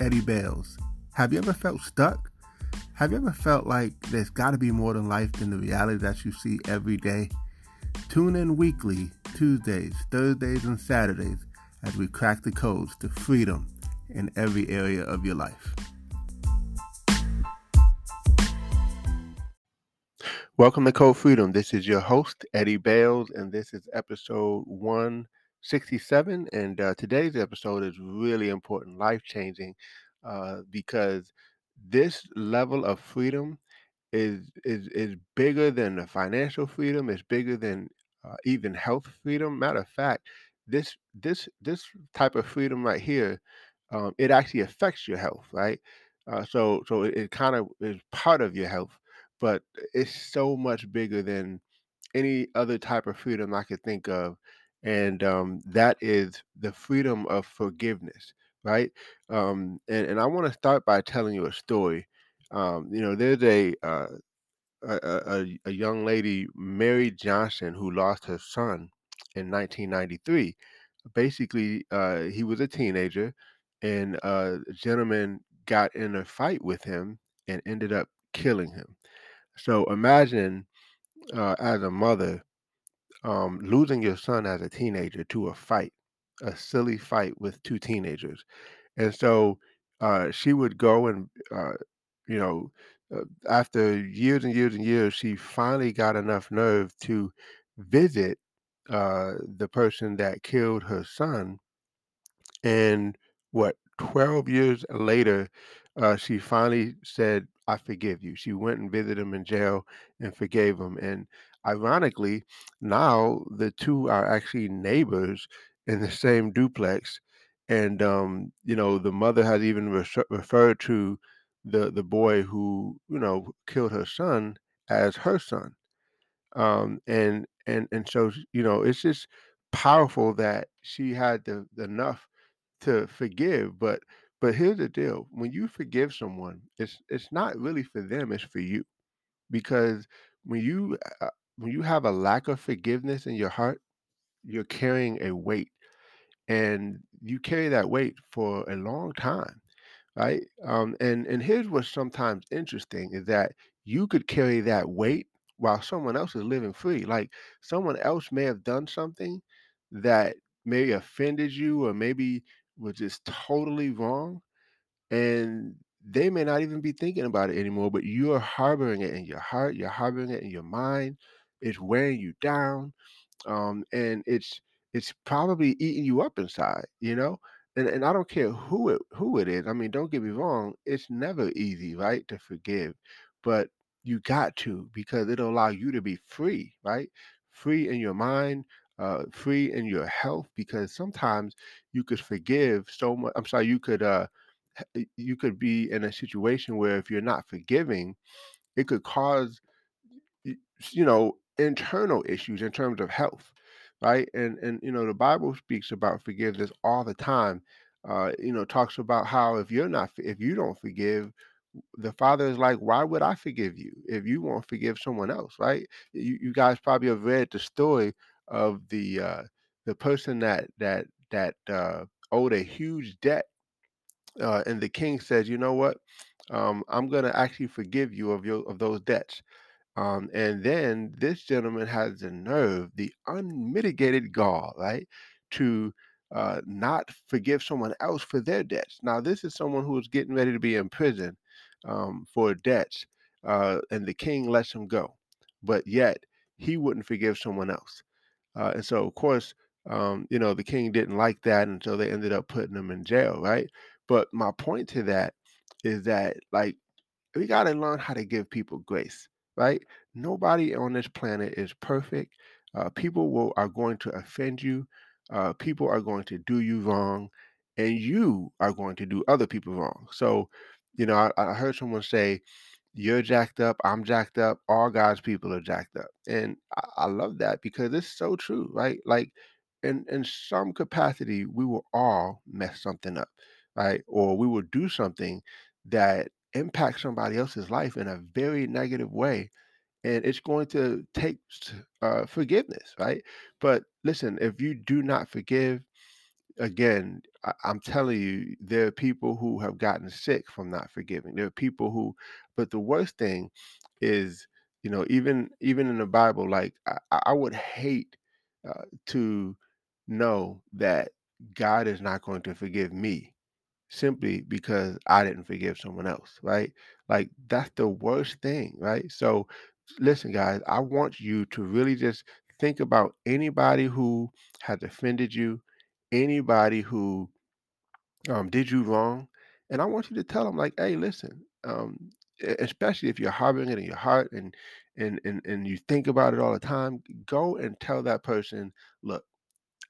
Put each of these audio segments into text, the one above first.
Eddie Bails. Have you ever felt stuck? Have you ever felt like there's got to be more than life than the reality that you see every day? Tune in weekly, Tuesdays, Thursdays, and Saturdays as we crack the codes to freedom in every area of your life. Welcome to Code Freedom. This is your host, Eddie Bails, and this is episode 167. And uh, today's episode is really important, life changing, uh, because this level of freedom is is is bigger than the financial freedom. It's bigger than uh, even health freedom. Matter of fact, this this this type of freedom right here, um, it actually affects your health, right? Uh, so so it, it kind of is part of your health but it's so much bigger than any other type of freedom I could think of. And um, that is the freedom of forgiveness, right? Um, and, and I want to start by telling you a story. Um, you know, there's a, uh, a, a, a young lady, Mary Johnson, who lost her son in 1993. Basically, uh, he was a teenager, and uh, a gentleman got in a fight with him and ended up killing him. So imagine uh, as a mother um, losing your son as a teenager to a fight, a silly fight with two teenagers. And so uh, she would go and, uh, you know, uh, after years and years and years, she finally got enough nerve to visit uh, the person that killed her son. And what, 12 years later, uh, she finally said, I forgive you. She went and visited him in jail and forgave him. And ironically, now the two are actually neighbors in the same duplex. And um, you know, the mother has even refer- referred to the the boy who you know killed her son as her son. Um, and and and so you know, it's just powerful that she had the, the enough to forgive, but but here's the deal. When you forgive someone, it's it's not really for them, it's for you. Because when you uh, when you have a lack of forgiveness in your heart, you're carrying a weight and you carry that weight for a long time, right? Um, and and here's what's sometimes interesting is that you could carry that weight while someone else is living free. Like someone else may have done something that may offended you or maybe was just totally wrong and they may not even be thinking about it anymore, but you're harboring it in your heart, you're harboring it in your mind. It's wearing you down, um, and it's it's probably eating you up inside, you know. And and I don't care who it who it is. I mean, don't get me wrong, it's never easy, right, to forgive, but you got to because it'll allow you to be free, right? Free in your mind, uh, free in your health, because sometimes you could forgive so much. I'm sorry, you could uh you could be in a situation where if you're not forgiving, it could cause you know internal issues in terms of health, right? And and you know the Bible speaks about forgiveness all the time. Uh, you know, talks about how if you're not if you don't forgive, the Father is like, why would I forgive you if you won't forgive someone else, right? You you guys probably have read the story of the uh, the person that that that uh, owed a huge debt uh, and the king says, "You know what? Um, I'm going to actually forgive you of your of those debts." Um, and then this gentleman has the nerve, the unmitigated gall, right, to uh, not forgive someone else for their debts. Now, this is someone who is getting ready to be in prison um, for debts, uh, and the king lets him go, but yet he wouldn't forgive someone else. Uh, and so, of course, um, you know, the king didn't like that, and so they ended up putting him in jail, right? But my point to that is that, like, we got to learn how to give people grace, right? Nobody on this planet is perfect. Uh, people will are going to offend you. Uh, people are going to do you wrong, and you are going to do other people wrong. So, you know, I, I heard someone say, "You're jacked up. I'm jacked up. All God's people are jacked up," and I, I love that because it's so true, right? Like, in in some capacity, we will all mess something up, right? Or we will do something that impact somebody else's life in a very negative way and it's going to take uh, forgiveness right? But listen if you do not forgive again I, i'm telling you there are people who have gotten sick from not forgiving. There are people who but the worst thing is you know even even in the bible like i, I would hate uh, to know that god is not going to forgive me simply because I didn't forgive someone else, right? Like that's the worst thing, right? So listen, guys, I want you to really just think about anybody who has offended you, anybody who um, did you wrong, and I want you to tell them like, hey, listen, um, especially if you're harboring it in your heart and and and and you think about it all the time, go and tell that person, look.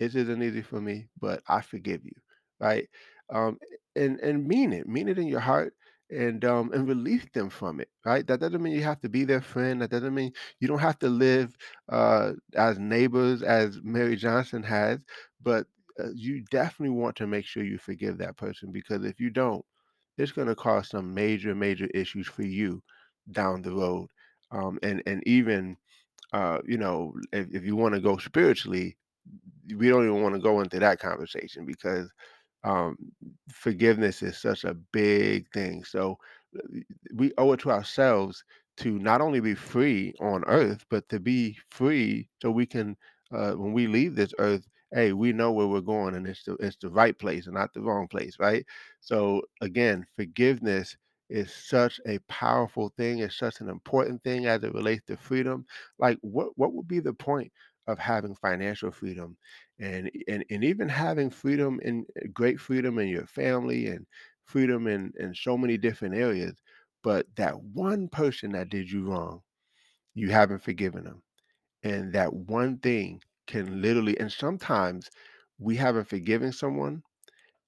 This isn't easy for me, but I forgive you, right? Um, and and mean it, mean it in your heart, and um, and release them from it, right? That doesn't mean you have to be their friend. That doesn't mean you don't have to live uh, as neighbors as Mary Johnson has, but uh, you definitely want to make sure you forgive that person because if you don't, it's going to cause some major, major issues for you down the road. Um, and and even uh, you know, if, if you want to go spiritually, we don't even want to go into that conversation because um, forgiveness is such a big thing. So we owe it to ourselves to not only be free on earth, but to be free so we can, uh, when we leave this earth, hey, we know where we're going and it's the, it's the right place and not the wrong place, right? So again, forgiveness is such a powerful thing. It's such an important thing as it relates to freedom. Like, what what would be the point of having financial freedom and and and even having freedom in uh, great freedom in your family and freedom in in so many different areas but that one person that did you wrong you haven't forgiven them and that one thing can literally and sometimes we haven't forgiven someone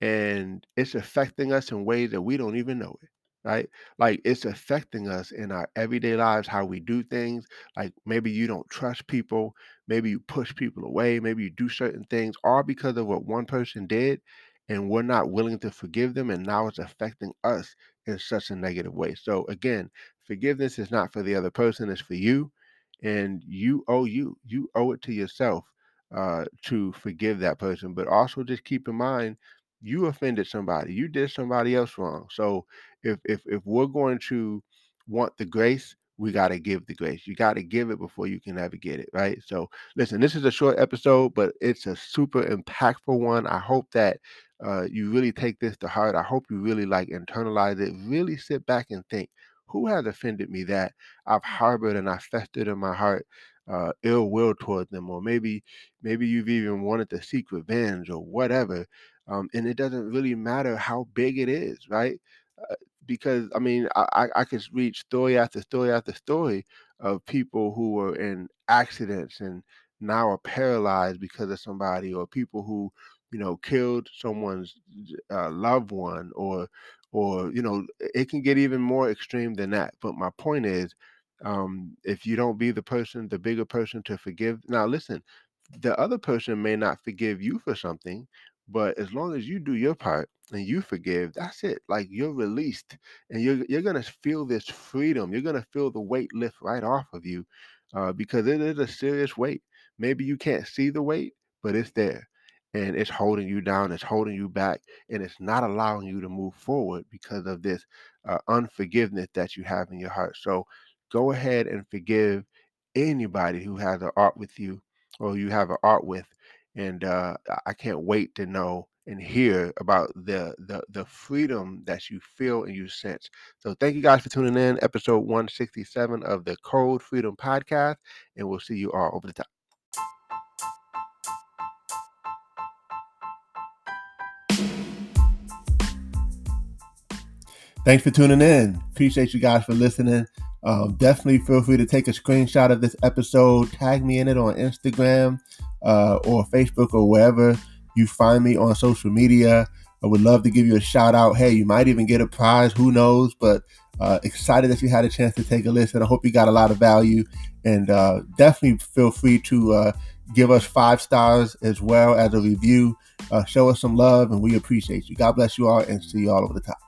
and it's affecting us in ways that we don't even know it right? Like it's affecting us in our everyday lives how we do things like maybe you don't trust people maybe you push people away maybe you do certain things all because of what one person did and we're not willing to forgive them and now it's affecting us in such a negative way. So again forgiveness is not for the other person it's for you and you owe you you owe it to yourself uh, to forgive that person but also just keep in mind you offended somebody you did somebody else wrong. So if if if we're going to want the grace we got to give the grace. You got to give it before you can ever get it right? So listen this is a short episode but it's a super impactful one. I hope that uh, you really take this to heart. I hope you really like internalize it. Really sit back and think who has offended me that i've harbored and i festered in my heart uh, ill will towards them? Or maybe maybe you've even wanted to seek revenge or whatever um, and it doesn't really matter how big it is, right? Uh, because I mean, I, I could read story after story after story of people who were in accidents and now are paralyzed because of somebody, or people who, you know, killed someone's uh, loved one, or or you know, it can get even more extreme than that. But my point is, um, if you don't be the person, the bigger person to forgive. Now, listen, the other person may not forgive you for something but as long as you do your part and you forgive, that's it. Like you're released and you're you're gonna feel this freedom. You're gonna feel the weight lift right off of you. Uh, because it is a serious weight. Maybe you can't see the weight, but it's there. And it's holding you down, it's holding you back, and it's not allowing you to move forward because of this uh, unforgiveness that you have in your heart. So go ahead and forgive anybody who has an art with you or you have an art with and uh, I can't wait to know and hear about the, the the freedom that you feel and you sense. So thank you guys for tuning in, episode 167 of the Code Freedom Podcast, and we'll see you all over the top. Thanks for tuning in. Appreciate you guys for listening. Um, definitely feel free to take a screenshot of this episode, tag me in it on Instagram, uh, or Facebook or wherever you find me on social media. I would love to give you a shout out. Hey, you might even get a prize. Who knows? But uh, excited that you had a chance to take a listen. I hope you got a lot of value. And uh, definitely feel free to uh, give us five stars as well as a review. Uh, show us some love, and we appreciate you. God bless you all, and see you all over the top.